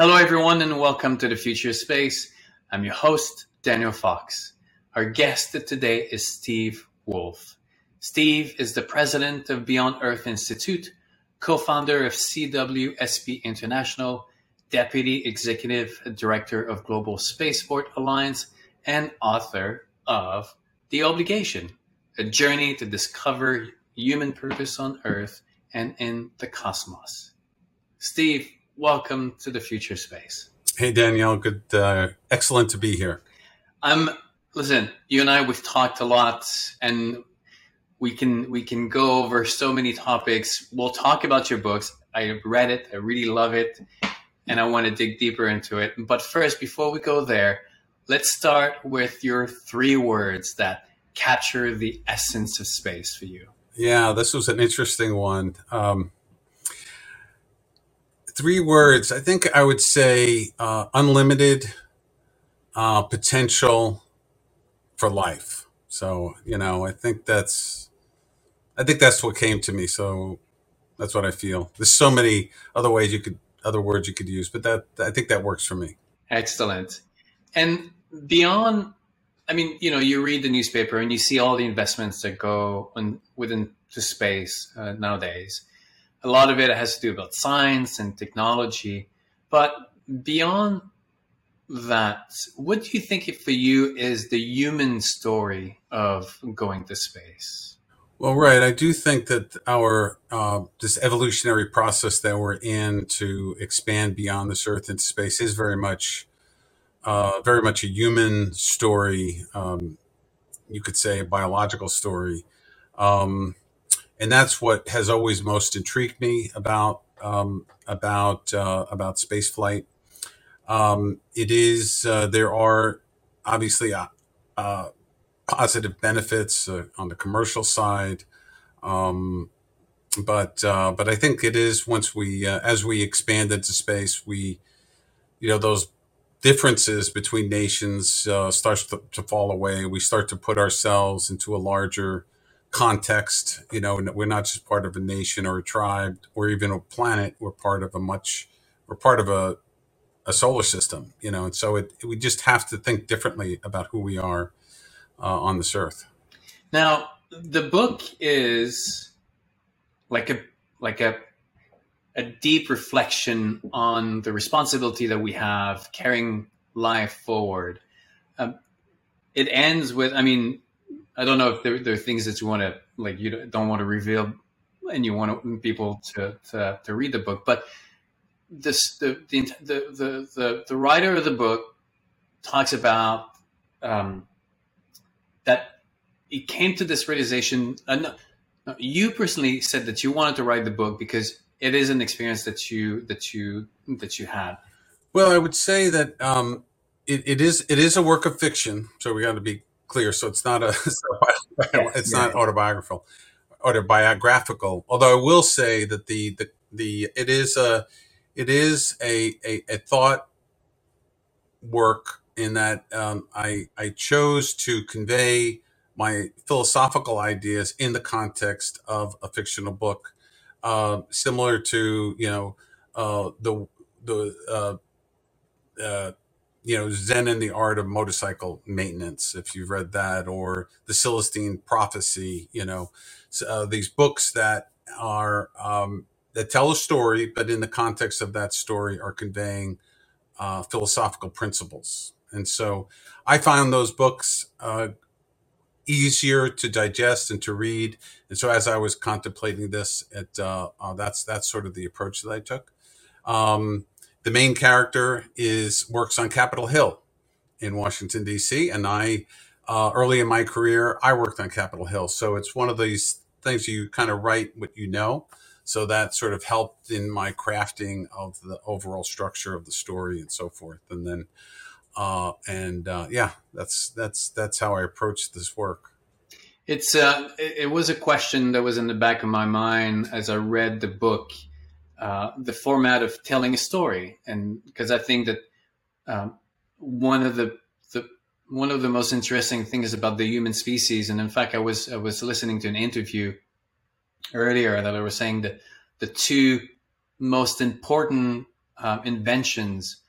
Hello, everyone, and welcome to the Future of Space. I'm your host, Daniel Fox. Our guest today is Steve Wolfe. Steve is the president of Beyond Earth Institute, co founder of CWSP International, deputy executive director of Global Spaceport Alliance, and author of The Obligation A Journey to Discover Human Purpose on Earth and in the Cosmos. Steve, welcome to the Future Space. Hey, Danielle. Good, uh, excellent to be here. Um, listen, you and I we've talked a lot, and we can we can go over so many topics. We'll talk about your books. I read it. I really love it, and I want to dig deeper into it. But first, before we go there, let's start with your three words that capture the essence of space for you. Yeah, this was an interesting one. Um, three words. I think I would say uh, unlimited uh, potential for life. So you know, I think that's I think that's what came to me. So that's what I feel. There's so many other ways you could, other words you could use, but that I think that works for me. Excellent. And beyond, I mean, you know, you read the newspaper and you see all the investments that go on, within the space uh, nowadays. A lot of it has to do about science and technology, but beyond that, what do you think for you is the human story of going to space? Well, right. I do think that our uh, this evolutionary process that we're in to expand beyond this Earth into space is very much, uh, very much a human story. Um, you could say a biological story, um, and that's what has always most intrigued me about um, about uh, about space flight. Um, it is uh, there are obviously uh, uh, positive benefits uh, on the commercial side. Um, but uh, but I think it is once we uh, as we expand into space, we you know those differences between nations uh, starts to, to fall away. We start to put ourselves into a larger context. You know, we're not just part of a nation or a tribe or even a planet. We're part of a much. We're part of a a solar system. You know, and so it we just have to think differently about who we are uh, on this earth. Now, the book is like a like a a deep reflection on the responsibility that we have carrying life forward. Um, it ends with, I mean, I don't know if there, there are things that you want to like you don't want to reveal, and you want people to to, to read the book, but this the the, the the the the writer of the book talks about um, that it came to this realization. Uh, no, no, you personally said that you wanted to write the book because it is an experience that you that you that you had. Well, I would say that um, it, it is it is a work of fiction, so we got to be clear. So it's not a it's not autobiographical autobiographical. Although I will say that the the, the it is a it is a, a, a thought work in that um, I I chose to convey my philosophical ideas in the context of a fictional book, uh, similar to you know uh, the the uh, uh, you know Zen and the Art of Motorcycle Maintenance, if you've read that, or the Celestine Prophecy. You know s- uh, these books that are um, that tell a story, but in the context of that story are conveying uh, philosophical principles. And so I found those books uh, easier to digest and to read. And so as I was contemplating this, it uh, uh, that's that's sort of the approach that I took. Um, the main character is works on Capitol Hill in Washington D.C. and I uh, early in my career I worked on Capitol Hill, so it's one of these things you kind of write what you know. So that sort of helped in my crafting of the overall structure of the story and so forth. And then uh, and uh, yeah, that's that's that's how I approached this work. It's uh, it, it was a question that was in the back of my mind as I read the book, uh, the format of telling a story, and because I think that um, one of the, the one of the most interesting things about the human species, and in fact, I was I was listening to an interview earlier that I was saying that the two most important um, inventions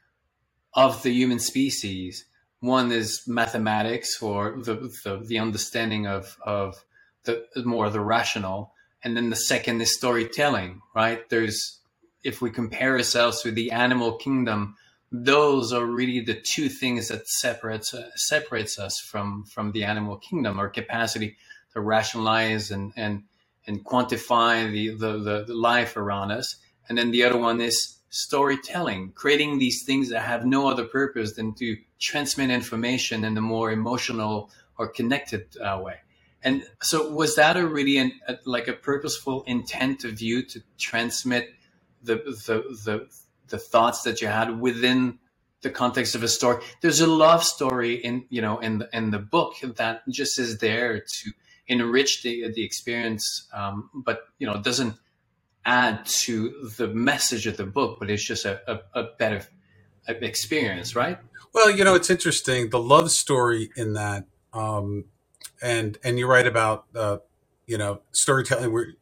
of the human species. One is mathematics or the, the, the understanding of, of the more the rational. And then the second is storytelling, right? There's, if we compare ourselves to the animal kingdom, those are really the two things that separates uh, separates us from from the animal kingdom our capacity to rationalize and and and quantify the the, the, the life around us and then the other one is storytelling, creating these things that have no other purpose than to transmit information in a more emotional or connected uh, way. And so, was that a really an, a, like a purposeful intent of you to transmit the, the the the thoughts that you had within the context of a story? There's a love story in you know in the, in the book that just is there to enrich the the experience, um, but you know it doesn't add to the message of the book, but it's just a, a, a better experience, right? Well, you know, it's interesting the love story in that, um, and and you're right about uh, you know storytelling.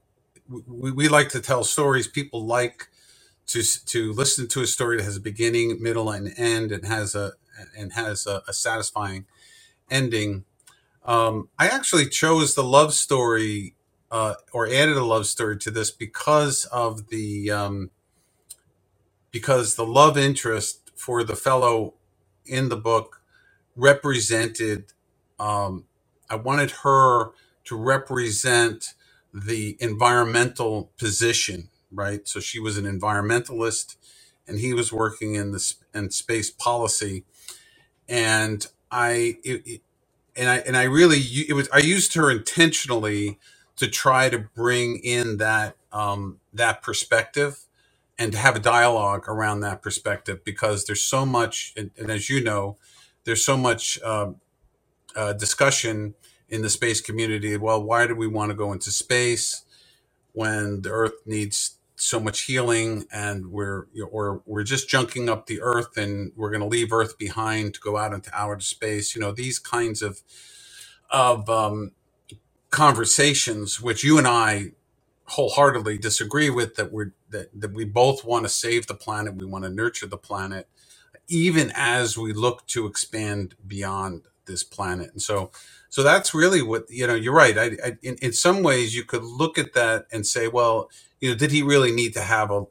We we like to tell stories. People like to to listen to a story that has a beginning, middle, and end, and has a and has a, a satisfying ending. Um, I actually chose the love story uh, or added a love story to this because of the um, because the love interest for the fellow in the book represented. Um, I wanted her to represent the environmental position, right? So she was an environmentalist, and he was working in the in space policy, and I it, it, and I and I really it was I used her intentionally to try to bring in that um, that perspective and to have a dialogue around that perspective because there's so much and, and as you know there's so much um, uh, discussion in the space community well why do we want to go into space when the earth needs so much healing and we're or we're just junking up the earth and we're going to leave earth behind to go out into outer space you know these kinds of of um, conversations, which you and I wholeheartedly disagree with, that we're that, that we both want to save the planet, we want to nurture the planet, even as we look to expand beyond this planet. And so, so that's really what you know. You're right. I, I in, in some ways, you could look at that and say, well, you know, did he really need to have a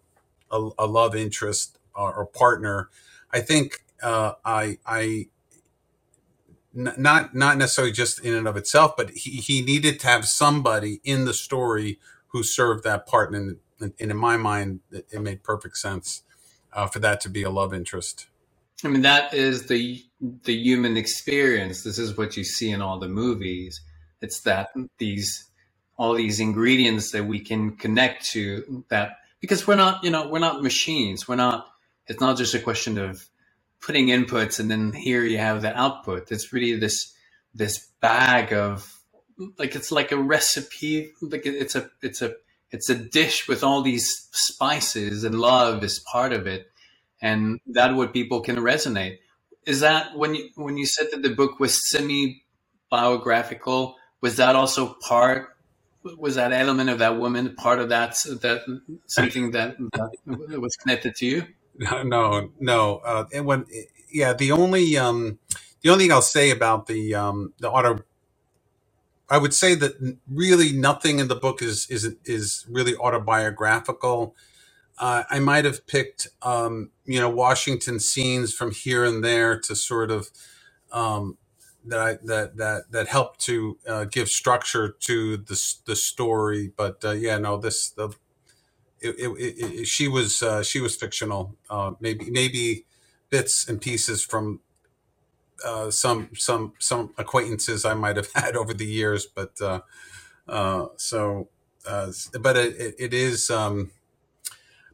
a, a love interest or, or partner? I think uh, I I not not necessarily just in and of itself, but he, he needed to have somebody in the story who served that part, and, and in my mind, it, it made perfect sense uh, for that to be a love interest. I mean, that is the the human experience. This is what you see in all the movies. It's that these all these ingredients that we can connect to that because we're not, you know, we're not machines. We're not. It's not just a question of putting inputs and then here you have the output. It's really this this bag of like it's like a recipe. Like it's a it's a it's a dish with all these spices and love is part of it, and that what people can resonate. Is that when you when you said that the book was semi biographical? Was that also part? Was that element of that woman part of that that something that, that was connected to you? No, no. Uh, and when, yeah, the only, um, the only thing I'll say about the, um, the auto, I would say that really nothing in the book is, is, is really autobiographical. Uh, I might have picked, um, you know, Washington scenes from here and there to sort of, um, that I, that that that helped to uh, give structure to the the story. But uh, yeah, no, this the it, it, it, she was uh, she was fictional. Uh, maybe maybe bits and pieces from uh, some some some acquaintances I might have had over the years, but uh, uh, so uh, but it, it is um,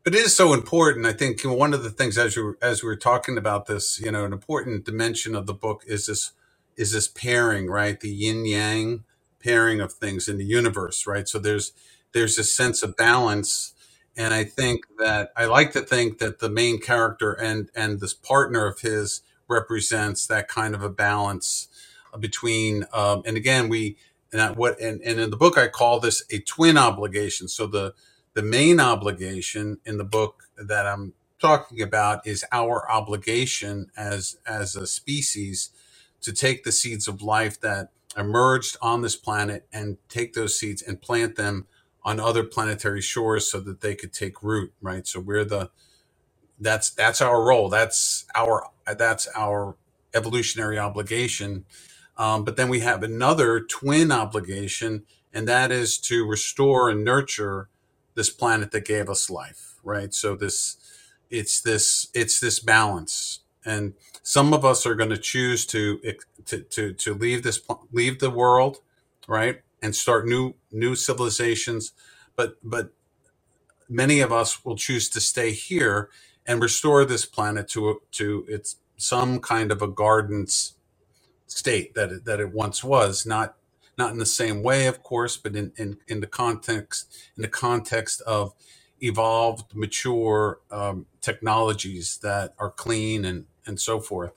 but it is so important. I think one of the things as you as we were talking about this, you know, an important dimension of the book is this is this pairing, right? The yin yang pairing of things in the universe, right? So there's there's a sense of balance and I think that I like to think that the main character and and this partner of his represents that kind of a balance between. Um, and again, we and what and, and in the book I call this a twin obligation. So the the main obligation in the book that I'm talking about is our obligation as as a species to take the seeds of life that emerged on this planet and take those seeds and plant them on other planetary shores so that they could take root right? So we're the that's that's our role. That's our that's our evolutionary obligation. Um, but then we have another twin obligation and that is to restore and nurture this planet that gave us life right? So this it's this it's this balance. And some of us are going to choose to to to, to leave this leave the world right? And start new new civilizations. But but many of us will choose to stay here and restore this planet to to its some kind of a garden state that it, that it once was not not in the same way of course but in in, in the context in the context of evolved mature um, technologies that are clean and and so forth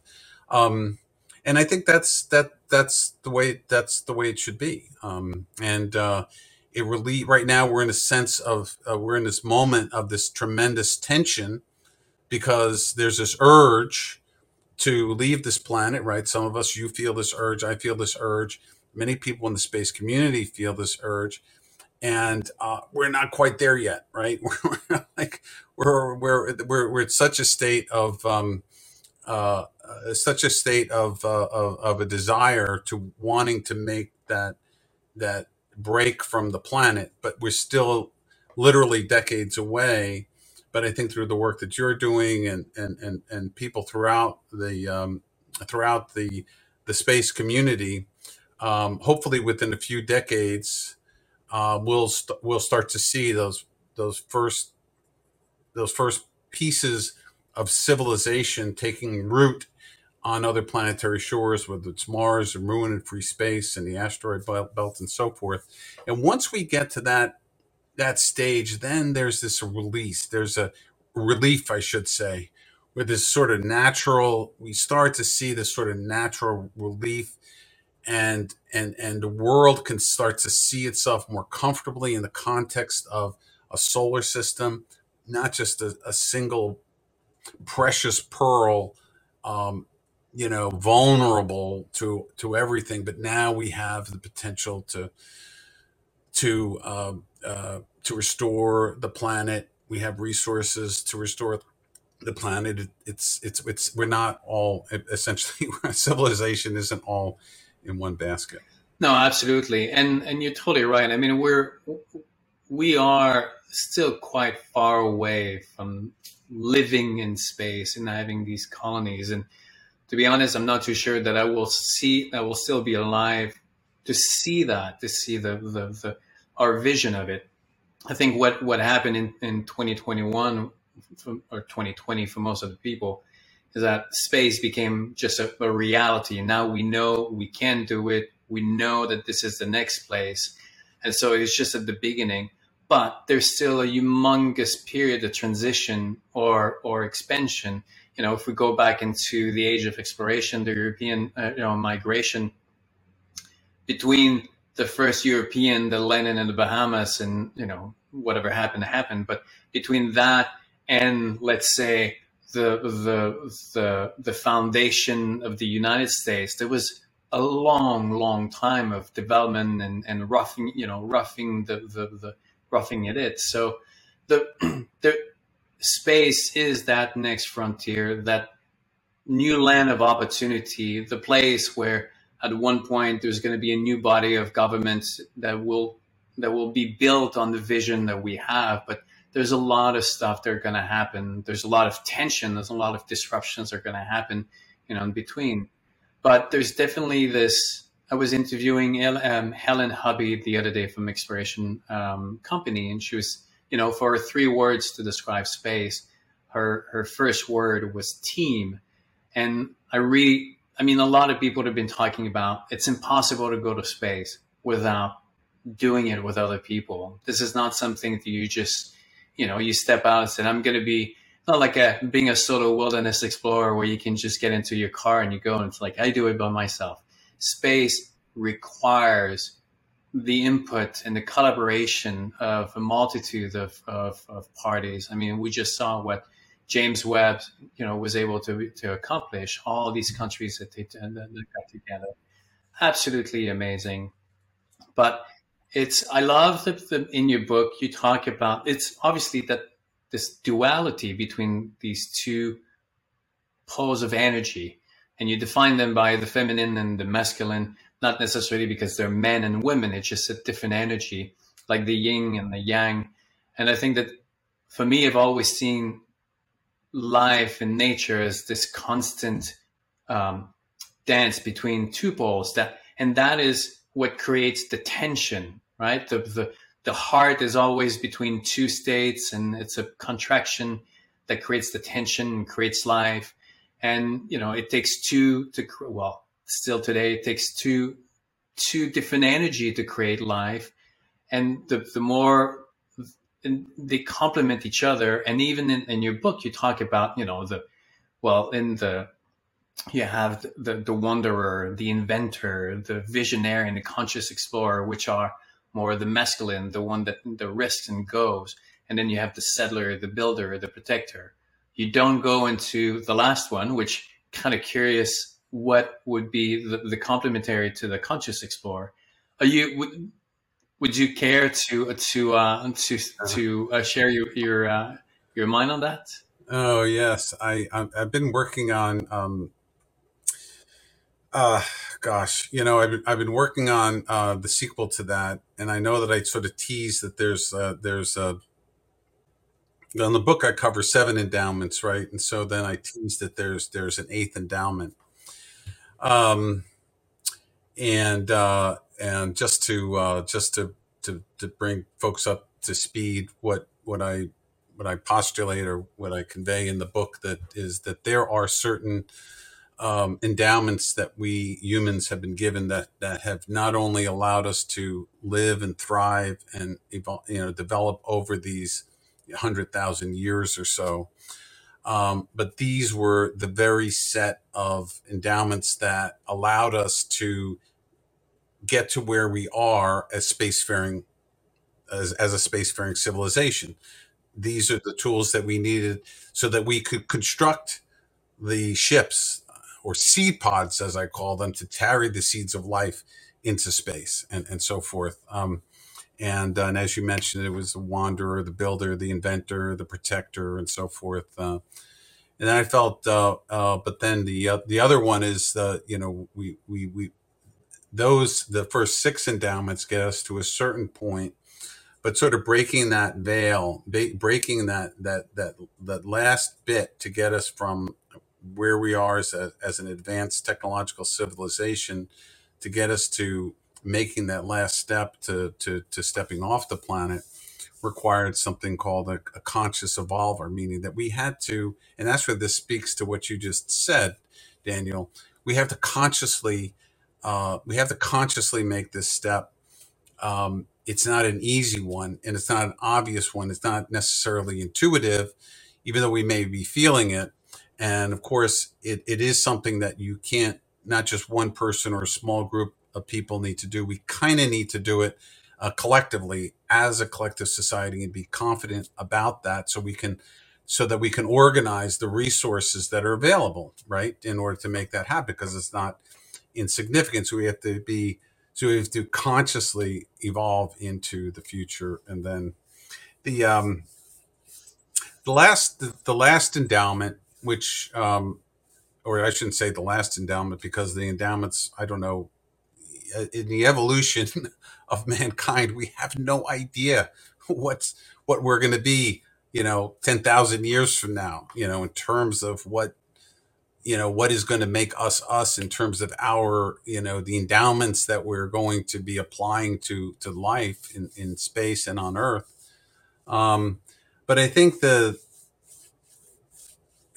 um, and i think that's that that's the way that's the way it should be um, and uh, it really right now we're in a sense of uh, we're in this moment of this tremendous tension because there's this urge to leave this planet, right? Some of us, you feel this urge, I feel this urge. Many people in the space community feel this urge, and uh, we're not quite there yet, right? We're like we're we're we're we're at such a state of um, uh, uh, such a state of, uh, of of a desire to wanting to make that that break from the planet, but we're still literally decades away. But I think through the work that you're doing and and and, and people throughout the um, throughout the the space community, um, hopefully within a few decades, uh, we'll st- we'll start to see those those first those first pieces of civilization taking root on other planetary shores, whether it's Mars or Moon and free space and the asteroid belt and so forth. And once we get to that that stage, then there's this release. There's a relief, I should say, where this sort of natural. We start to see this sort of natural relief, and and and the world can start to see itself more comfortably in the context of a solar system, not just a, a single precious pearl. Um, you know, vulnerable to to everything, but now we have the potential to to um, uh, to restore the planet. We have resources to restore the planet. It, it's it's it's we're not all essentially civilization isn't all in one basket. No, absolutely, and and you're totally right. I mean, we're we are still quite far away from living in space and having these colonies. And to be honest, I'm not too sure that I will see I will still be alive to see that, to see the the, the our vision of it. I think what what happened in, in 2021 or 2020 for most of the people that space became just a, a reality. And now we know we can do it. We know that this is the next place. And so it's just at the beginning. But there's still a humongous period of transition or or expansion. You know, if we go back into the age of exploration, the European uh, you know migration between the first European the Lenin and the Bahamas and you know whatever happened happened. But between that and let's say the the the the foundation of the United States, there was a long, long time of development and, and roughing, you know, roughing the, the, the roughing it it. So the the space is that next frontier, that new land of opportunity, the place where at one point there's going to be a new body of government that will that will be built on the vision that we have but there's a lot of stuff that are going to happen. There's a lot of tension. There's a lot of disruptions that are going to happen you know in between. But there's definitely this i was interviewing um, Hélène Huby the other day from exploration um, company and she was you know for three words to describe space her her first word was team. And i really I mean, a lot of people have been talking about it's impossible to go to space without doing it with other people. This is not something that you just, you know, you step out and I'm going to be not like a being a solo wilderness explorer where you can just get into your car and you go and it's like, I do it by myself. Space requires the input and the collaboration of a multitude of, of, of parties. I mean, we just saw what James Webb, you know, was able to to accomplish all these countries that they that got together. Absolutely amazing. But it's I love that the, in your book you talk about it's obviously that this duality between these two poles of energy, and you define them by the feminine and the masculine, not necessarily because they're men and women. It's just a different energy, like the yin and the yang. And I think that for me, I've always seen life and nature as this constant um, dance between two poles that and that is what creates the tension right? The, the the heart is always between two states and it's a contraction that creates the tension and creates life. And you know it takes two to well still today it takes two two different energy to create life. And the, the more and they complement each other. And even in, in your book, you talk about, you know, the, well, in the, you have the, the wanderer, the inventor, the visionary, and the conscious explorer, which are more the masculine, the one that the risks and goes. And then you have the settler, the builder, the protector. You don't go into the last one, which kind of curious what would be the, the complementary to the conscious explorer. Are you would would you care to to uh, to to uh, share your your uh, your mind on that? Oh yes, I I've been working on. Um, uh, gosh, you know, I've been, I've been working on uh, the sequel to that, and I know that I sort of tease that there's uh, there's a in the book I cover seven endowments, right? And so then I tease that there's there's an eighth endowment. Um, and uh, and just to uh, just to, to to bring folks up to speed, what what I what I postulate or what I convey in the book that is that there are certain um, endowments that we humans have been given that that have not only allowed us to live and thrive and evolve, you know develop over these hundred thousand years or so, um, but these were the very set of endowments that allowed us to get to where we are as spacefaring as, as a spacefaring civilization. These are the tools that we needed so that we could construct the ships or seed pods, as I call them, to carry the seeds of life into space and, and so forth. Um, and, uh, and as you mentioned, it was the wanderer, the builder, the inventor, the protector, and so forth. Uh, and then I felt, uh, uh, but then the uh, the other one is, uh, you know, we we we those the first six endowments get us to a certain point but sort of breaking that veil breaking that that that that last bit to get us from where we are as, a, as an advanced technological civilization to get us to making that last step to to, to stepping off the planet required something called a, a conscious evolver meaning that we had to and that's where this speaks to what you just said daniel we have to consciously uh, we have to consciously make this step. Um, it's not an easy one and it's not an obvious one. It's not necessarily intuitive, even though we may be feeling it. And of course, it, it is something that you can't, not just one person or a small group of people need to do. We kind of need to do it uh, collectively as a collective society and be confident about that so we can so that we can organize the resources that are available right in order to make that happen because it's not insignificant. So we have to be, so we have to consciously evolve into the future. And then the, um, the last, the, the last endowment, which, um, or I shouldn't say the last endowment because the endowments, I don't know, in the evolution of mankind, we have no idea what's, what we're going to be, you know, 10,000 years from now, you know, in terms of what you know what is going to make us us in terms of our you know the endowments that we're going to be applying to to life in, in space and on earth. Um but i think the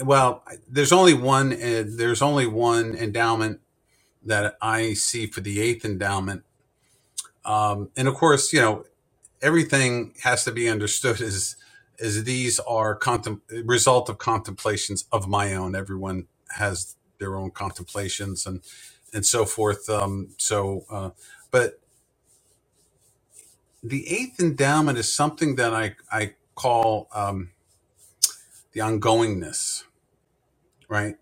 well there's only one uh, there's only one endowment that i see for the eighth endowment. Um and of course you know everything has to be understood as as these are contem- result of contemplations of my own. Everyone has their own contemplations and and so forth. Um, so, uh, but the eighth endowment is something that I I call um, the ongoingness, right?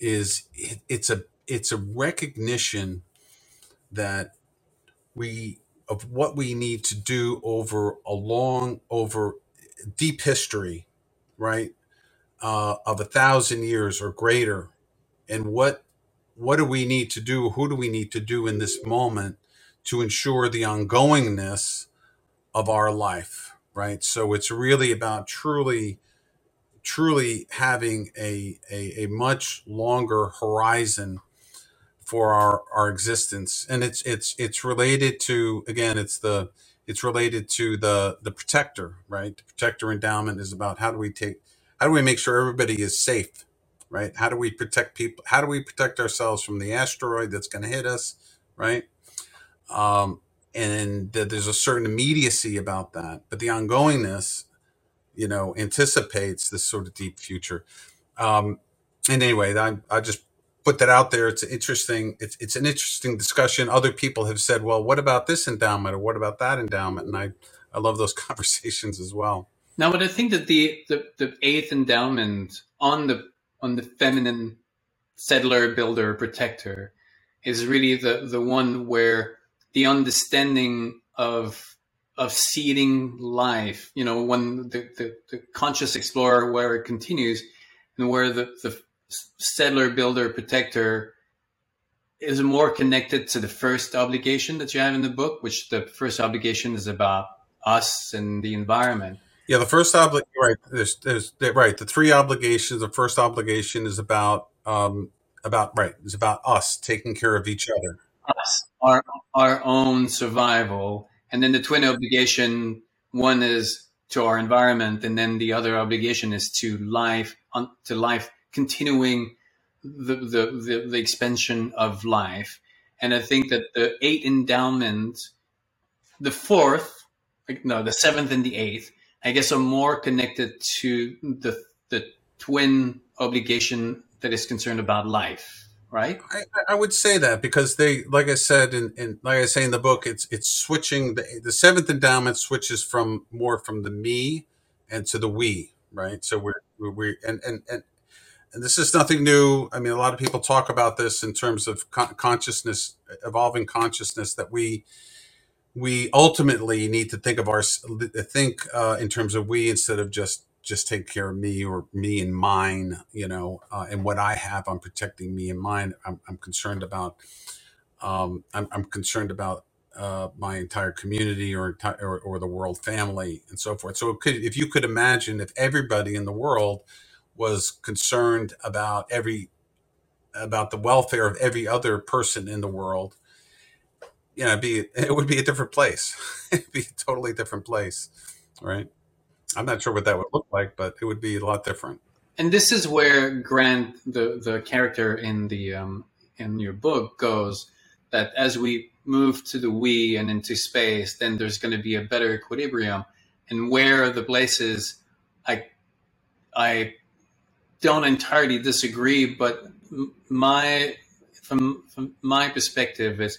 Is it, it's a it's a recognition that we of what we need to do over a long over deep history, right? Uh, of a thousand years or greater, and what what do we need to do? Who do we need to do in this moment to ensure the ongoingness of our life, right? So it's really about truly truly having a, a, a much longer horizon for our, our existence. And it's, it's, it's related to, again, it's the, it's related to the, the protector, right? The protector endowment is about how do we take, how do we make sure everybody is safe, right? How do we protect people? How do we protect ourselves from the asteroid that's going to hit us, right? Um, and that there's a certain immediacy about that, but the ongoingness you know, anticipates this sort of deep future. Um, and anyway, I, I just put that out there. It's interesting. It's, it's an interesting discussion. Other people have said, well, what about this endowment or what about that endowment? And I, I love those conversations as well. Now, but I think that the, the, the eighth endowment on the on the feminine settler, builder, protector is really the the one where the understanding of of seeding life, you know, when the, the, the conscious explorer, where it continues, and where the, the settler, builder, protector is more connected to the first obligation that you have in the book, which the first obligation is about us and the environment. Yeah, the first obligation, right? There's, there's, right. The three obligations. The first obligation is about, um, about right. It's about us taking care of each other. Us, our our own survival, and then the twin obligation, one is to our environment, and then the other obligation is to life, on, to life continuing the, the, the, the expansion of life. And I think that the eight endowments, the fourth, no, the seventh and the eighth, I guess are more connected to the, the twin obligation that is concerned about life right? I, I would say that because they, like I said, in, in like I say in the book, it's it's switching. The, the seventh endowment switches from more from the me and to the we, right? So we're we're and, and and and this is nothing new. I mean, a lot of people talk about this in terms of con- consciousness, evolving consciousness. That we we ultimately need to think of our think uh, in terms of we instead of just just take care of me or me and mine, you know, uh, and what I have, I'm protecting me and mine. I'm, I'm concerned about, um, I'm, I'm concerned about uh, my entire community or, or, or the world family and so forth. So could, if you could imagine if everybody in the world was concerned about every, about the welfare of every other person in the world, you know, be, it would be a different place. it'd be a totally different place. Right. I'm not sure what that would look like, but it would be a lot different. And this is where Grant, the the character in the um, in your book, goes that as we move to the we and into space, then there's going to be a better equilibrium. And where the places, I I don't entirely disagree, but my from from my perspective is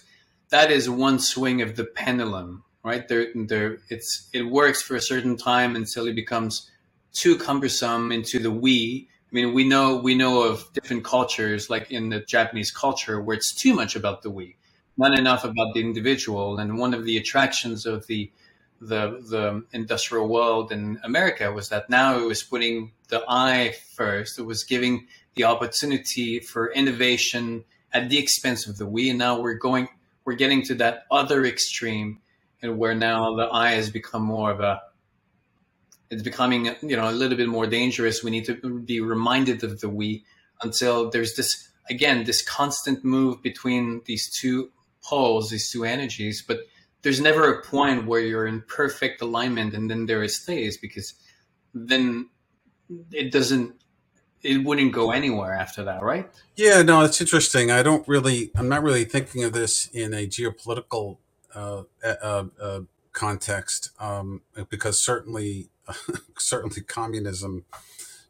that is one swing of the pendulum right? There, there, it's it works for a certain time until it becomes too cumbersome into the we. I mean, we know we know of different cultures, like in the Japanese culture, where it's too much about the we, not enough about the individual. And one of the attractions of the the the industrial world in America was that now it was putting the I first. It was giving the opportunity for innovation at the expense of the we. And now we're going, we're getting to that other extreme and where now the I has become more of a it's becoming you know a little bit more dangerous. We need to be reminded of the we until there's this again this constant move between these two poles these two energies but there's never a point where you're in perfect alignment and then there is stays because then it doesn't it wouldn't go anywhere after that right? Yeah no it's interesting. I don't really i'm not really thinking of this in a geopolitical uh, uh, uh, context, um, because certainly, certainly, communism,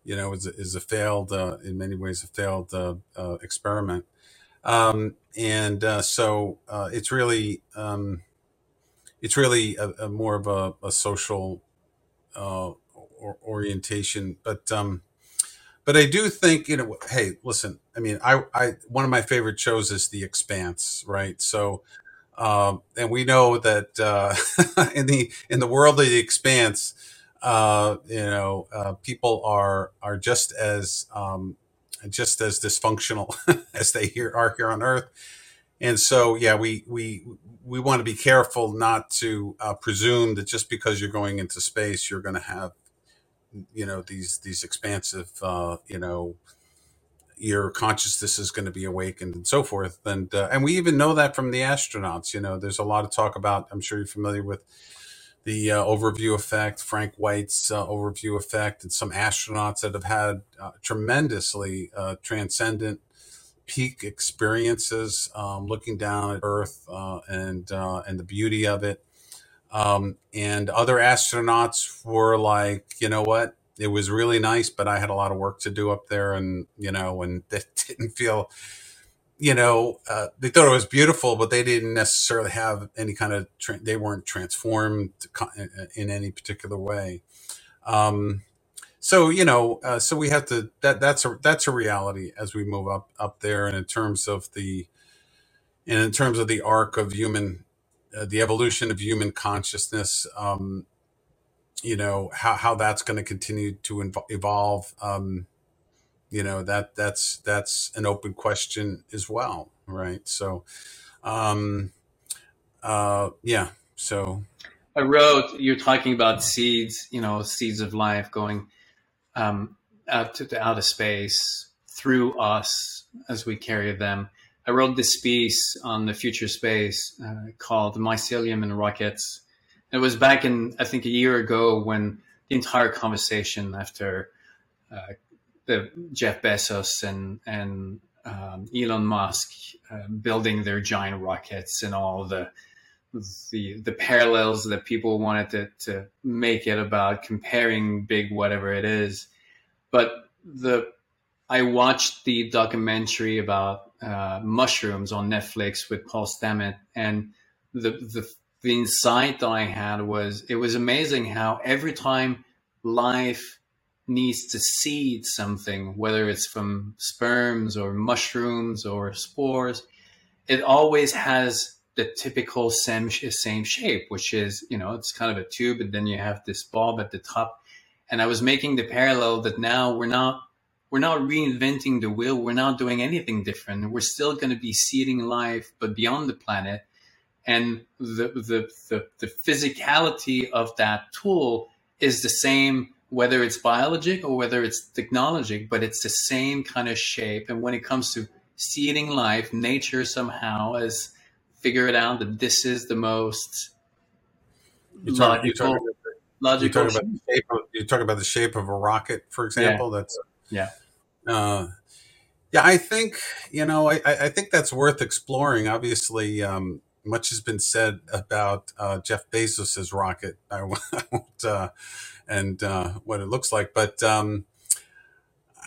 you know, is a, is a failed, uh, in many ways, a failed uh, uh, experiment, um, and so it's really, um, it's really a, a more of a, a social or, orientation. But um, but I do think you know. Hey, listen. I mean, I I one of my favorite shows is The Expanse, right? So. Um, and we know that uh, in the in the world of the expanse, uh, you know, uh, people are are just as um, just as dysfunctional as they here are here on Earth. And so, yeah, we we we want to be careful not to uh, presume that just because you're going into space, you're going to have, you know, these these expansive, uh, you know, your consciousness is going to be awakened and so forth. And uh, and we even know that from the astronauts. You know, there's a lot of talk about. I'm sure you're familiar with the uh, overview effect, Frank White's uh, overview effect, and some astronauts that have had uh, tremendously uh, transcendent peak experiences, um, looking down at Earth uh, and and the beauty of it. Um, and other astronauts were like, you know what? It was really nice, but I had a lot of work to do up there, and you know, and that didn't feel you know, uh, they thought it was beautiful, but they didn't necessarily have any kind of, tra- they weren't transformed in any particular way. Um, so, you know, uh, so we have to, that, that's a, that's a reality as we move up, up there. And in terms of the, and in terms of the arc of human, uh, the evolution of human consciousness, um, you know, how, how that's going to continue to evolve. Um, you know that that's that's an open question as well right? So um uh yeah so. I wrote you're talking about seeds you know seeds of life going um out to, to outer space through us as we carry them. I wrote this piece on the future space uh, called mycelium and rockets it was back in i think a year ago when the entire conversation after uh, the Jeff Bezos and and um, Elon Musk uh, building their giant rockets and all the the the parallels that people wanted to, to make it about comparing big whatever it is. But the I watched the documentary about uh, mushrooms on Netflix with Paul Stamets, and the, the the insight that I had was it was amazing how every time life needs to seed something, whether it's from sperms or mushrooms or spores, it always has the typical same, same shape, which is, you know, it's kind of a tube, and then you have this bulb at the top. And I was making the parallel that now we're not we're not reinventing the wheel. We're not doing anything different. We're still going to be seeding life, but beyond the planet. And the, the, the, the physicality of that tool is the same whether it's biologic or whether it's technologic, but it's the same kind of shape. And when it comes to seeding life, nature somehow has figured out that this is the most you talk, logical. You logical. You talk, about the shape of, you talk about the shape of a rocket, for example. Yeah. That's yeah. Uh, yeah, I think you know, I, I think that's worth exploring. Obviously, um, much has been said about uh, Jeff Bezos's rocket. I won't uh, and uh, what it looks like. But um,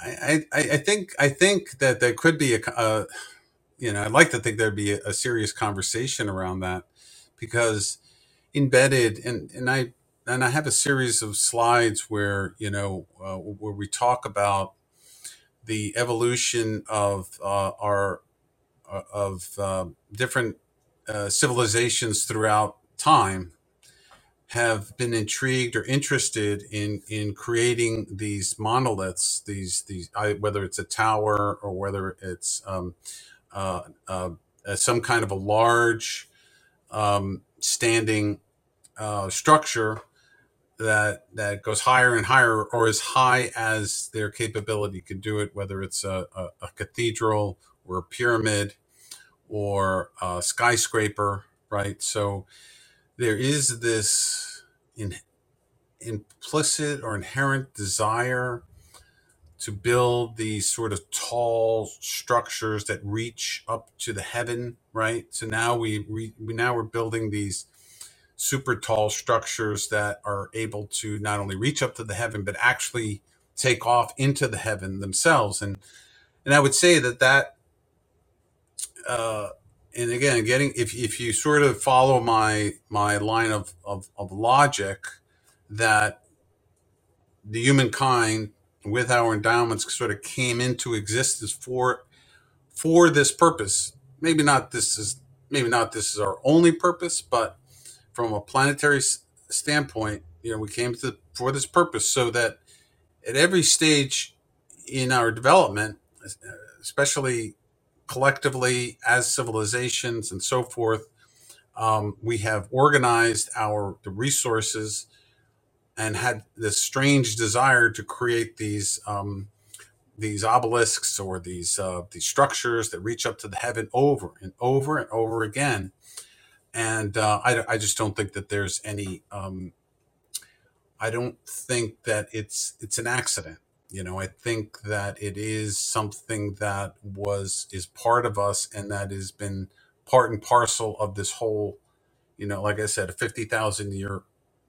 I, I, I think I think that there could be a, a you know I'd like to think there'd be a, a, serious conversation around that because embedded and and I and I have a series of slides where you know uh, where we talk about the evolution of uh, our uh, of uh, different uh, civilizations throughout time have been intrigued or interested in in creating these monoliths, these these whether it's a tower or whether it's um, uh, uh, some kind of a large um, standing uh, structure that that goes higher and higher or as high as their capability could do it, whether it's a, a, a cathedral or a pyramid or a skyscraper, right? So there is this in, implicit or inherent desire to build these sort of tall structures that reach up to the heaven right so now we, we, we now we're building these super tall structures that are able to not only reach up to the heaven but actually take off into the heaven themselves and and i would say that that uh, and again, getting if if you sort of follow my my line of of, of logic, that the humankind with our endowments sort of came into existence for for this purpose. Maybe not this is maybe not this is our only purpose, but from a planetary standpoint, you know, we came to for this purpose so that at every stage in our development, especially collectively as civilizations and so forth, um, we have organized our the resources and had this strange desire to create these um, these obelisks or these uh, these structures that reach up to the heaven over and over and over again. And uh, I, I just don't think that there's any. Um, I don't think that it's it's an accident. You know, I think that it is something that was is part of us and that has been part and parcel of this whole. You know, like I said, a fifty thousand year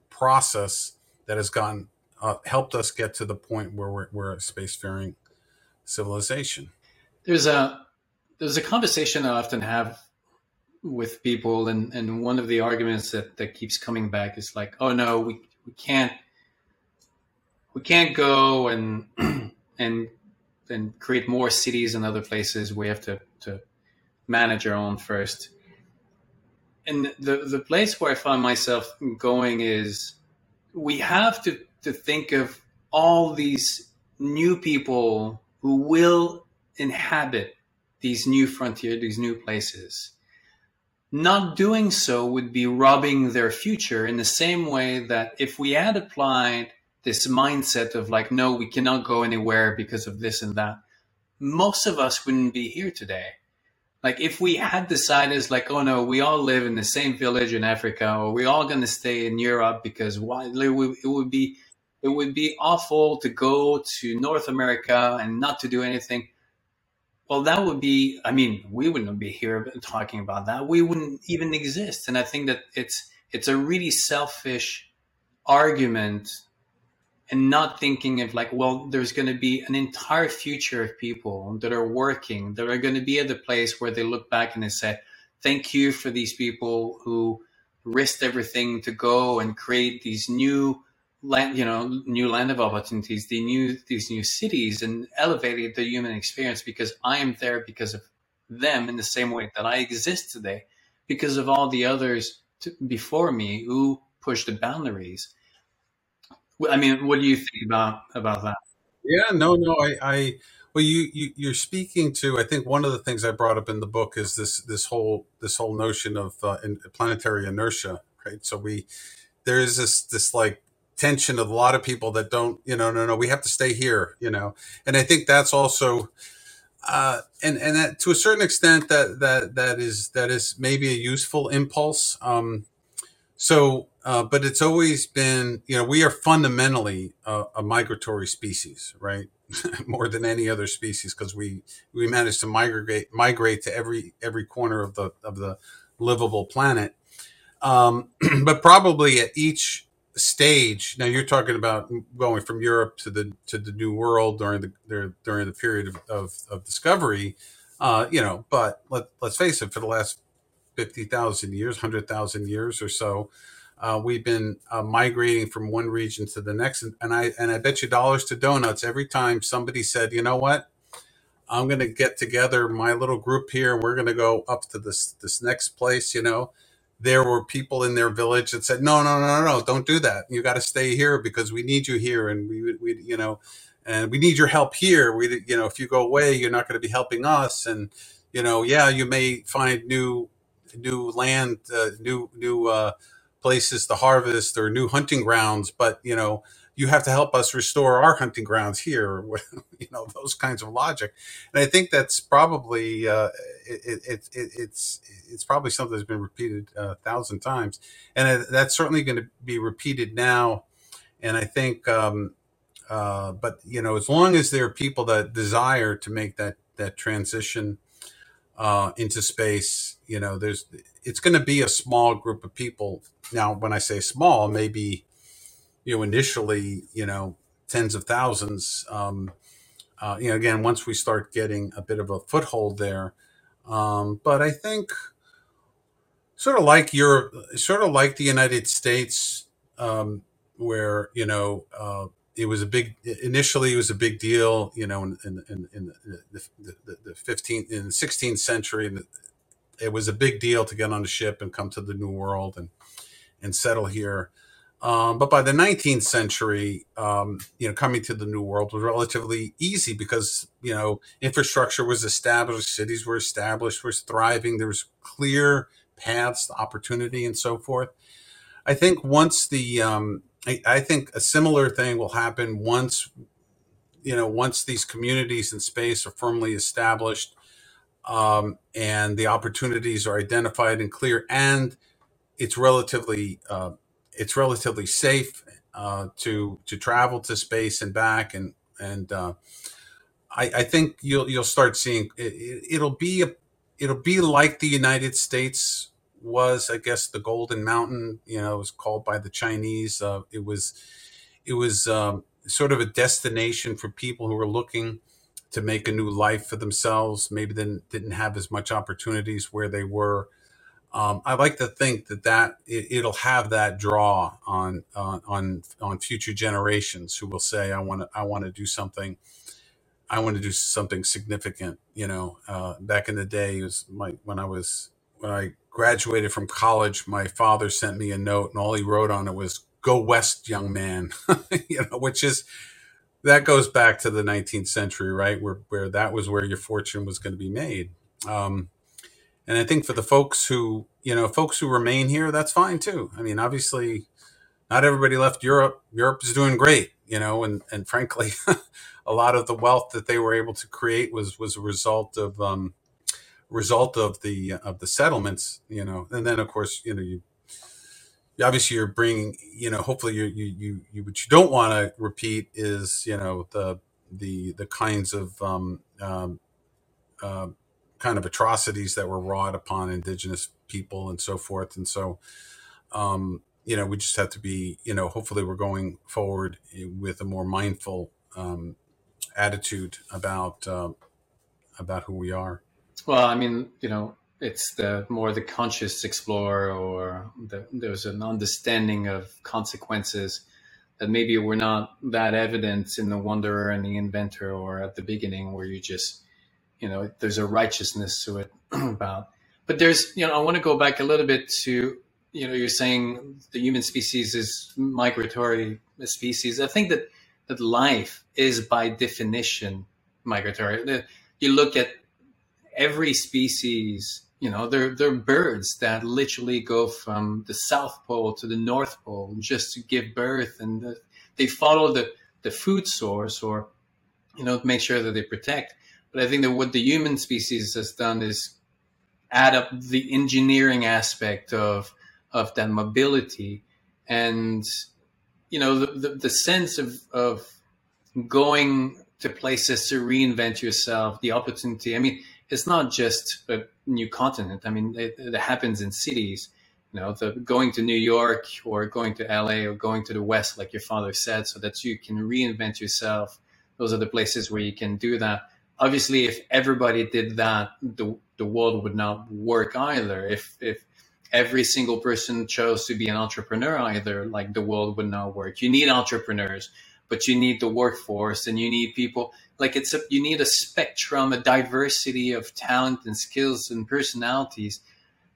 process that has gone uh, helped us get to the point where we're, we're a spacefaring civilization. There's a there's a conversation I often have with people, and, and one of the arguments that, that keeps coming back is like, oh no, we, we can't we can't go and and and create more cities in other places. We have to, to manage our own first. And the the place where I find myself going is we have to, to think of all these new people who will inhabit these new frontier, these new places. Not doing so would be robbing their future in the same way that if we had applied this mindset of like, no, we cannot go anywhere because of this and that, most of us wouldn't be here today. Like if we had decided like, oh no, we all live in the same village in Africa, or we all going to stay in Europe because why? It would be it would be awful to go to North America and not to do anything. Well, that would be. I mean, we wouldn't be here talking about that. We wouldn't even exist. And I think that it's it's a really selfish argument and not thinking of like, well, there's going to be an entire future of people that are working, that are going to be at the place where they look back and they say, thank you for these people who risked everything to go and create these new land, you know, new land of opportunities, the new, these new cities and elevated the human experience because I am there because of them in the same way that I exist today because of all the others to, before me who pushed the boundaries I mean, what do you think about about that? Yeah, no, no, I, I well, you, you you're speaking to. I think one of the things I brought up in the book is this this whole this whole notion of uh, in, planetary inertia, right? So we there is this this like tension of a lot of people that don't, you know, no, no, we have to stay here, you know, and I think that's also. Uh, and and that to a certain extent that that that is that is maybe a useful impulse. Um, so uh, but it's always been, you know, we are fundamentally a, a migratory species, right? More than any other species, because we we manage to migrate migrate to every every corner of the of the livable planet. Um, but probably at each stage, now you're talking about going from Europe to the to the New World during the during the period of, of, of discovery. Uh, you know, but let, let's face it, for the last fifty thousand years, hundred thousand years or so, uh, we've been uh, migrating from one region to the next, and, and I and I bet you dollars to donuts every time somebody said, you know what, I'm going to get together my little group here, and we're going to go up to this this next place. You know, there were people in their village that said, no, no, no, no, no, don't do that. You got to stay here because we need you here, and we we you know, and we need your help here. We you know, if you go away, you're not going to be helping us, and you know, yeah, you may find new new land, uh, new new. Uh, places to harvest or new hunting grounds, but you know, you have to help us restore our hunting grounds here, you know, those kinds of logic. And I think that's probably uh, it, it, it, it's it's probably something that's been repeated a thousand times, and that's certainly going to be repeated now. And I think, um, uh, but you know, as long as there are people that desire to make that that transition uh, into space, you know, there's it's going to be a small group of people. Now, when I say small, maybe you know initially, you know, tens of thousands. Um, uh, you know, again, once we start getting a bit of a foothold there, um, but I think sort of like Europe, sort of like the United States, um, where you know uh, it was a big initially it was a big deal you know in in, in, in the, the, the 15th in the 16th century and it was a big deal to get on a ship and come to the new world and and settle here. Um, but by the 19th century um, you know coming to the new world was relatively easy because you know infrastructure was established cities were established was thriving there was clear paths to opportunity and so forth. I think once the um, I, I think a similar thing will happen once you know once these communities in space are firmly established um, and the opportunities are identified and clear and it's relatively uh, it's relatively safe uh, to to travel to space and back and and uh, I, I think you'll you'll start seeing it, it'll be a it'll be like the United States was, I guess, the Golden Mountain. You know, it was called by the Chinese. Uh, it was, it was um, sort of a destination for people who were looking to make a new life for themselves. Maybe then didn't have as much opportunities where they were. Um, I like to think that that it, will have that draw on on on on future generations who will say, "I want to I want to do something." I want to do something significant. You know, uh, back in the day, it was my when I was when I graduated from college, my father sent me a note, and all he wrote on it was "Go West, young man," you know, which is that goes back to the 19th century, right? Where where that was where your fortune was going to be made. Um, and I think for the folks who, you know, folks who remain here, that's fine too. I mean, obviously, not everybody left Europe. Europe is doing great, you know, and and frankly, a lot of the wealth that they were able to create was was a result of um, result of the of the settlements, you know, and then of course, you know, you obviously you're bringing, you know, hopefully you you you, you what you don't want to repeat is, you know, the the the kinds of um, um, uh, kind of atrocities that were wrought upon indigenous people and so forth, and so. Um, you know, we just have to be, you know, hopefully we're going forward with a more mindful um, attitude about uh, about who we are. Well, I mean, you know, it's the more the conscious explorer, or the, there's an understanding of consequences that maybe were not that evident in the wanderer and the inventor, or at the beginning, where you just, you know, there's a righteousness to it about. But there's, you know, I want to go back a little bit to, you know, you're saying the human species is migratory species. I think that that life is by definition migratory. You look at every species, you know, they're, they're birds that literally go from the South Pole to the North Pole just to give birth. And the, they follow the, the food source or, you know, make sure that they protect. But I think that what the human species has done is add up the engineering aspect of, of that mobility and, you know, the, the, the sense of, of going to places to reinvent yourself, the opportunity. I mean, it's not just a new continent. I mean, it, it happens in cities. You know, the going to New York or going to LA or going to the West, like your father said, so that you can reinvent yourself. Those are the places where you can do that. Obviously, if everybody did that, the the world would not work either. If if every single person chose to be an entrepreneur either, like the world would not work. You need entrepreneurs but you need the workforce and you need people like it's a you need a spectrum a diversity of talent and skills and personalities.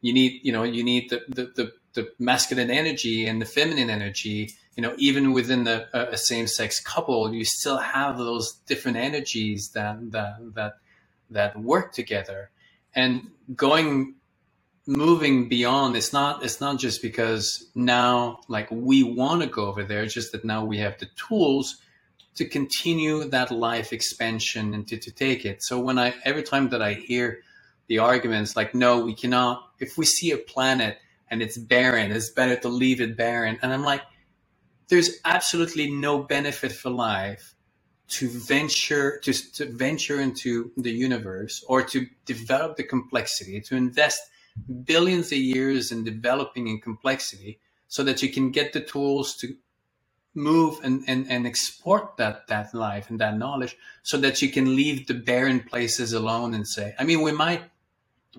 You need you know you need the the, the, the masculine energy and the feminine energy. You know even within the a same sex couple you still have those different energies that that that that work together. And going moving beyond it's not it's not just because now like we want to go over there just that now we have the tools to continue that life expansion and to, to take it. So when i every time that i hear the arguments like no we cannot if we see a planet and it's barren it's better to leave it barren. And i'm like there's absolutely no benefit for life to venture to, to venture into the universe or to develop the complexity to invest billions of years in developing in complexity so that you can get the tools to move and, and, and export that, that life and that knowledge so that you can leave the barren places alone and say, I mean, we might,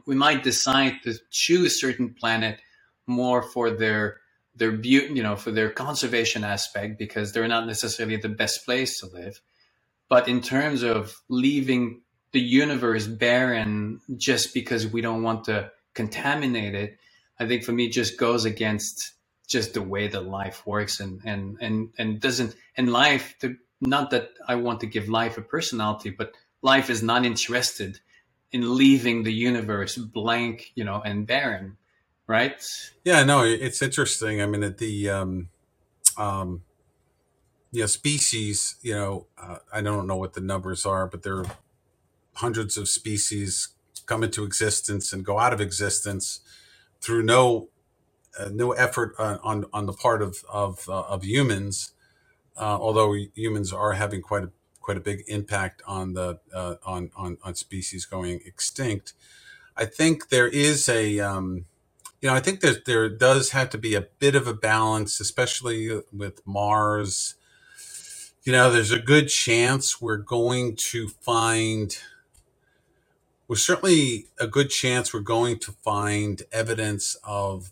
we might decide to choose certain planet more for their, their beauty, you know, for their conservation aspect because they're not necessarily the best place to live. But in terms of leaving the universe barren just because we don't want to contaminate it, I think for me just goes against just the way that life works and and and and doesn't and life the, not that I want to give life a personality, but life is not interested in leaving the universe blank, you know, and barren, right? Yeah, no, it's interesting. I mean, at the um, um, yeah, species. You know, uh, I don't know what the numbers are, but there are hundreds of species come into existence and go out of existence through no uh, no effort on, on, on the part of of, uh, of humans. Uh, although humans are having quite a quite a big impact on the uh, on, on on species going extinct, I think there is a um, you know I think that there does have to be a bit of a balance, especially with Mars. You know, there's a good chance we're going to find was certainly a good chance we're going to find evidence of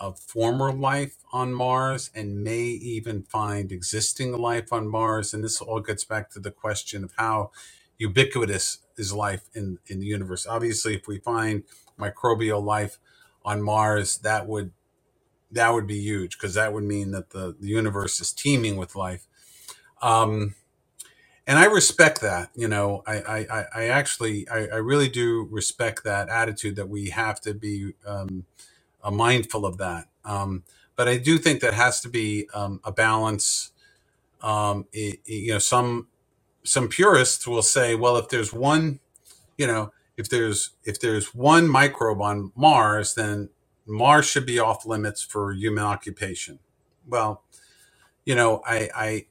of former life on Mars and may even find existing life on Mars. And this all gets back to the question of how ubiquitous is life in, in the universe. Obviously, if we find microbial life on Mars, that would that would be huge because that would mean that the, the universe is teeming with life. Um, and I respect that. You know, I I, I actually I, I really do respect that attitude that we have to be um, uh, mindful of that. Um, but I do think that has to be um, a balance. Um, it, it- you know, some some purists will say, well, if there's one, you know, if there's if there's one microbe on Mars, then Mars should be off limits for human occupation. Well, you know, I I,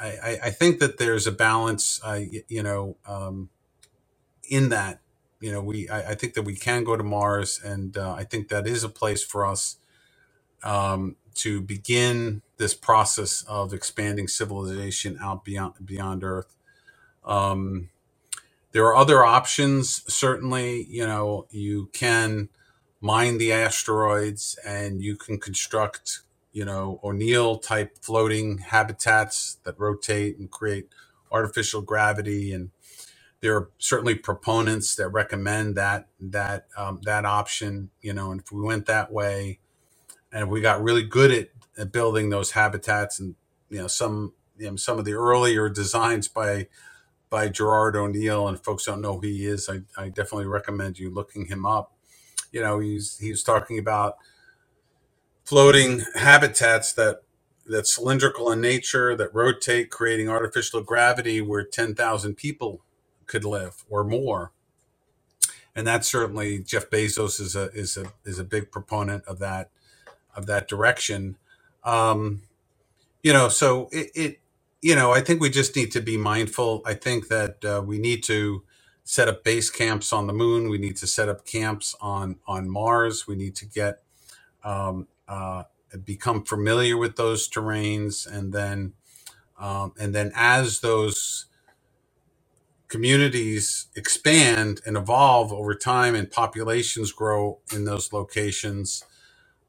I, I think that there's a balance, uh, you know, um, in that. You know, we I, I think that we can go to Mars, and uh, I think that is a place for us um, to begin this process of expanding civilization out beyond beyond Earth. Um, there are other options. Certainly, you know, you can mine the asteroids, and you can construct, you know, O'Neill type floating habitats that rotate and create artificial gravity and there are certainly proponents that recommend that that um, that option. You know, and if we went that way, and if we got really good at, at building those habitats, and you know, some you know, some of the earlier designs by by Gerard O'Neill, and folks don't know who he is, I, I definitely recommend you looking him up. You know, he's he's talking about floating habitats that that's cylindrical in nature that rotate, creating artificial gravity where ten thousand people could live or more. And that's certainly Jeff Bezos is a is a is a big proponent of that of that direction. Um, you know, so it, it you know I think we just need to be mindful. I think that uh, we need to set up base camps on the moon. We need to set up camps on on Mars. We need to get um, uh, become familiar with those terrains, and then um, and then as those communities expand and evolve over time and populations grow in those locations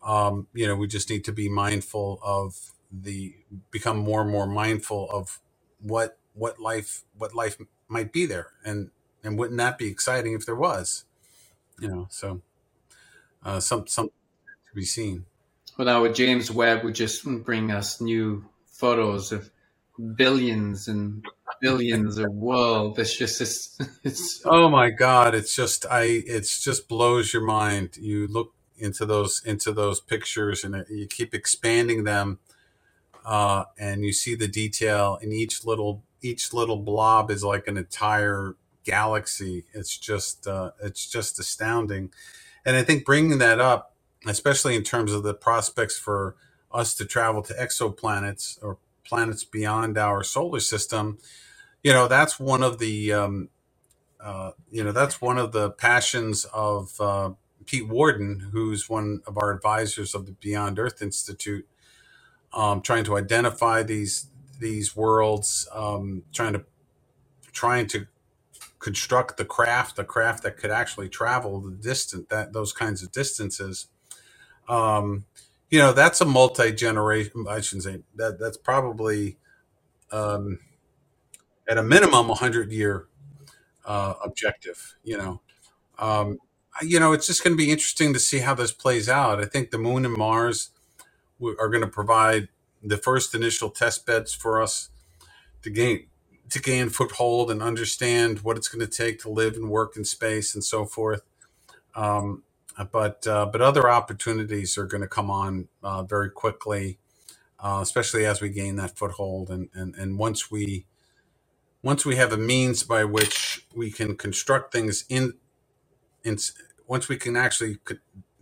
um, you know we just need to be mindful of the become more and more mindful of what what life what life might be there. And and wouldn't that be exciting if there was? You know so uh, some something to be seen. Well, now with James Webb would just bring us new photos of billions and billions of worlds. It's just it's, it's Oh my God, it's just I it's just blows your mind. You look into those into those pictures and you keep expanding them uh and you see the detail in each little each little blob is like an entire galaxy. It's just uh it's just astounding. And I think bringing that up, especially in terms of the prospects for us to travel to exoplanets or planets beyond our solar system, you know, that's one of the um uh, you know, that's one of the passions of uh, Pete Worden, who's one of our advisors of the Beyond Earth Institute, um, trying to identify these these worlds, um, trying to trying to construct the craft, the craft that could actually travel the distant that those kinds of distances. Um, you know that's a multi generation. I shouldn't say that. That's probably um, at a minimum hundred year uh, objective. You know, um, you know, it's just going to be interesting to see how this plays out. I think the moon and Mars are going to provide the first initial test beds for us to gain to gain foothold and understand what it's going to take to live and work in space and so forth. Um, but uh, but other opportunities are going to come on uh, very quickly, uh, especially as we gain that foothold and, and and once we once we have a means by which we can construct things in in once we can actually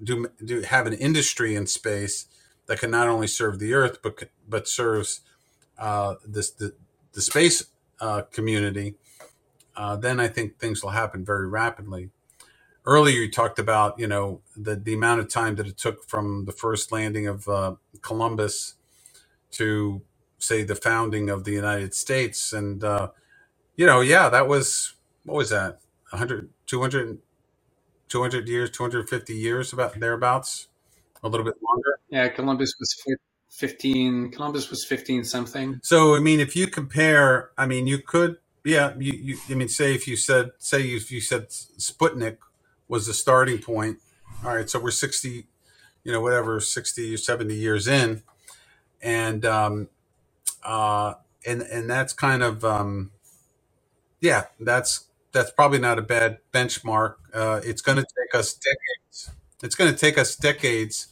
do do have an industry in space that can not only serve the Earth but but serves uh, this the the space uh, community, uh, then I think things will happen very rapidly. Earlier, you talked about you know the the amount of time that it took from the first landing of uh, Columbus to say the founding of the United States, and uh, you know, yeah, that was what was that 100, 200, 200 years, 250 years about thereabouts, a little bit longer. Yeah, Columbus was 15. Columbus was 15 something. So, I mean, if you compare, I mean, you could, yeah, you, you I mean, say if you said, say if you said Sputnik was the starting point, all right, so we're 60, you know, whatever, 60 or 70 years in, and, um, uh, and, and that's kind of, um, yeah, that's, that's probably not a bad benchmark. Uh, it's going to take us decades. It's going to take us decades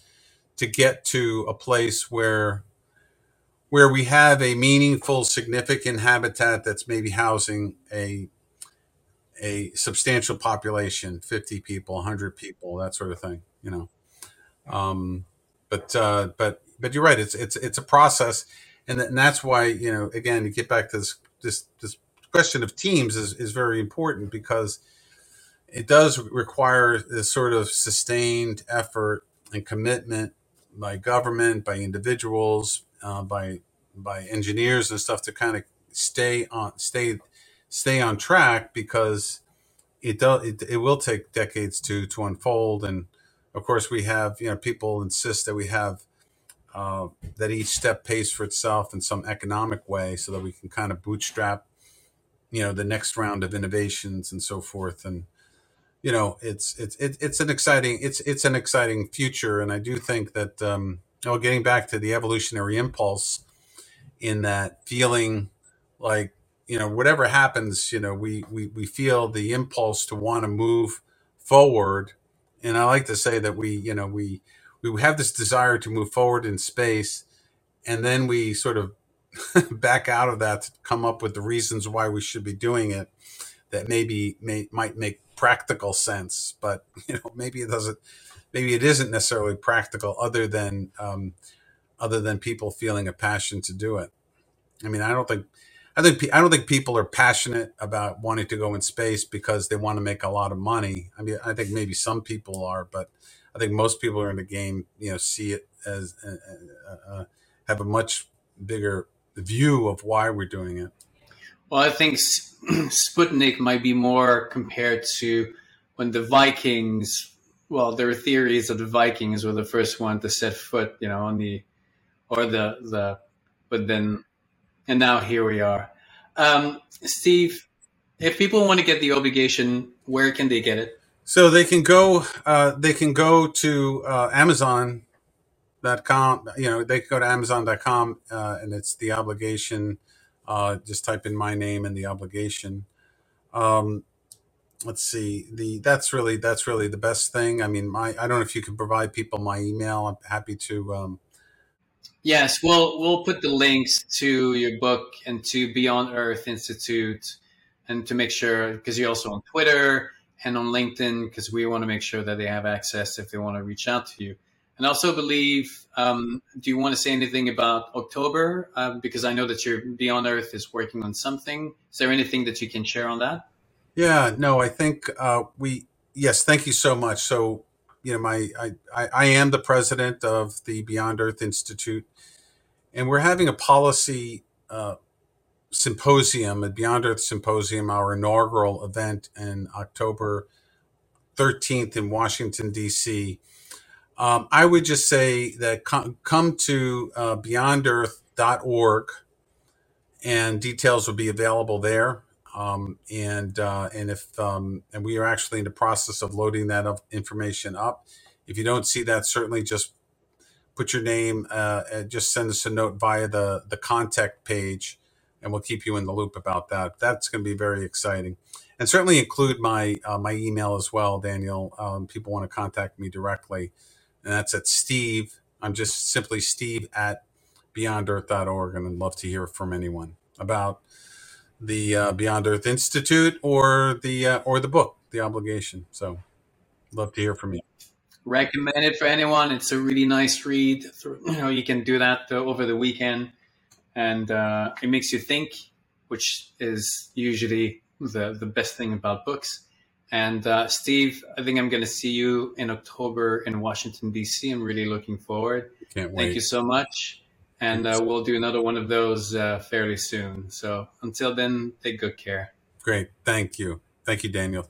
to get to a place where where we have a meaningful, significant habitat that's maybe housing a a substantial population, fifty people, hundred people, that sort of thing. You know, um, but uh, but but you're right. It's it's it's a process, and, and that's why you know again to get back to this this this question of teams is is very important because it does require this sort of sustained effort and commitment by government, by individuals, uh, by by engineers and stuff to kind of stay on stay stay on track because it does it, it will take decades to to unfold. And of course we have you know people insist that we have uh, that each step pays for itself in some economic way so that we can kind of bootstrap you know the next round of innovations and so forth. And you know it's it's it, it's an exciting it's it's an exciting future. And i do think that um oh getting back to the evolutionary impulse in that feeling like you know whatever happens you know we we, we feel the impulse to want to move forward. And i like to say that we you know we we have this desire to move forward in space and then we sort of back out of that to come up with the reasons why we should be doing it that maybe may, might make practical sense but you know maybe it doesn't maybe it isn't necessarily practical other than um, other than people feeling a passion to do it. I mean i don't think i think i don't think people are passionate about wanting to go in space because they want to make a lot of money. I mean i think maybe some people are but i think most people are in the game you know see it as uh, uh, uh, have a much bigger view of why we're doing it Well, I think Sputnik might be more compared to when the Vikings. Well, there were theories that the Vikings were the first one to set foot, you know, on the or the the. But then, and now here we are. Um, Steve, if people want to get the obligation, where can they get it? So they can go. Uh, they can go to uh, Amazon.com. You know, they can go to Amazon.com, uh, and it's the obligation. Uh, just type in my name and the obligation. Um, let's see. The that's really that's really the best thing. I mean, my I don't know if you can provide people my email. I'm happy to. Um, Yes, we'll we'll put the links to your book and to Beyond Earth Institute, and to make sure because you're also on Twitter and on LinkedIn because we want to make sure that they have access if they want to reach out to you. And also believe, um, do you want to say anything about October? Um, because I know that your Beyond Earth is working on something. Is there anything that you can share on that? yeah. No, I think uh, we. Yes. Thank you so much. So you know, my I, I, I am the president of the Beyond Earth Institute and we're having a policy uh, symposium, a Beyond Earth symposium, our inaugural event in October 13th in Washington, D.C. Um, I would just say that come, to uh, beyondearth.org and details will be available there. Um, and uh, and if um, and we are actually in the process of loading that up, information up. If you don't see that, certainly just put your name. Uh, and just send us a note via the the contact page, and we'll keep you in the loop about that. That's going to be very exciting, and certainly include my uh, my email as well, Daniel. Um, people want to contact me directly, and that's at Steve. I'm just simply Steve at beyondearth.org, and I'd love to hear from anyone about the uh, Beyond Earth Institute or the uh, or the book, The Obligation. So, love to hear from you. Recommend it for anyone. It's a really nice read. You know, you can do that uh, over the weekend, and uh, it makes you think, which is usually the the best thing about books. And uh, Steve, I think I'm going to see you in October in Washington D.C. I'm really looking forward. Can't wait. Thank you so much and uh, we'll do another one of those uh, fairly soon. So until then, take good care. Great. Thank you. Thank you, Daniel.